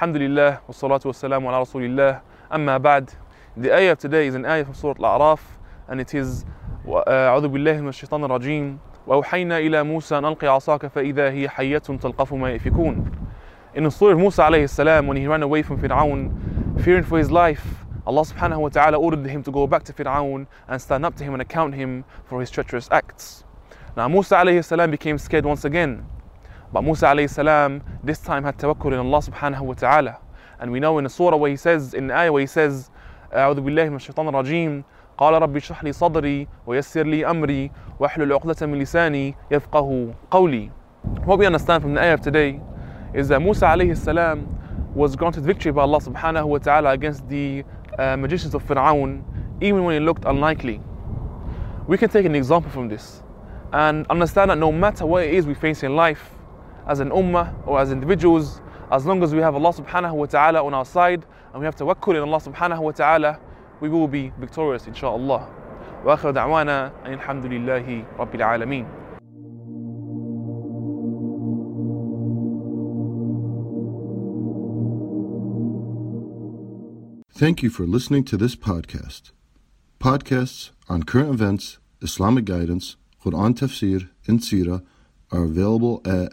Alhamdulillah, wassalatu wassalamu ala rasulillah. Amma ba'd. The ayah of today is an ayah from Surah Al-A'raf, and it is أعوذ بالله من الشيطان الرجيم وأوحينا إلى موسى أن ألقي عصاك فإذا هي حية تلقف ما يفكون. In the story of Musa alayhi salam, when he ran away from Fir'aun, fearing for his life, Allah subhanahu wa ta'ala ordered him to go back to Fir'aun and stand up to him and account him for his treacherous acts. Now Musa alayhi salam became scared once again. But Musa alayhi salam this time had tawakkul in Allah subhanahu wa ta'ala. And we know in the surah where he says, in the ayah where he says, أعوذ بالله من الشيطان الرجيم قال ربي اشرح لي صدري ويسر لي أمري واحلل عقدة من لساني يفقه قولي. What we understand from the ayah of today is that Musa alayhi salam was granted victory by Allah subhanahu wa ta'ala against the uh, magicians of Fir'aun even when it looked unlikely. We can take an example from this and understand that no matter what it is we face in life, as an ummah or as individuals, as long as we have Allah subhanahu wa ta'ala on our side and we have tawakkul in Allah subhanahu wa ta'ala, we will be victorious inshaAllah. وآخر دعوانا أن الحمد لله رب العالمين. Thank you for listening to this podcast. Podcasts on current events, Islamic guidance, Quran tafsir, and seerah are available at